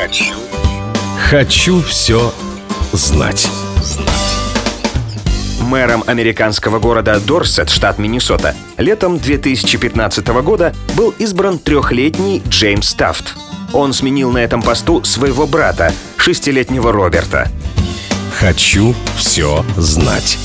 Хочу. Хочу все знать. Мэром американского города Дорсет, штат Миннесота, летом 2015 года был избран трехлетний Джеймс Тафт. Он сменил на этом посту своего брата, шестилетнего Роберта. Хочу все знать.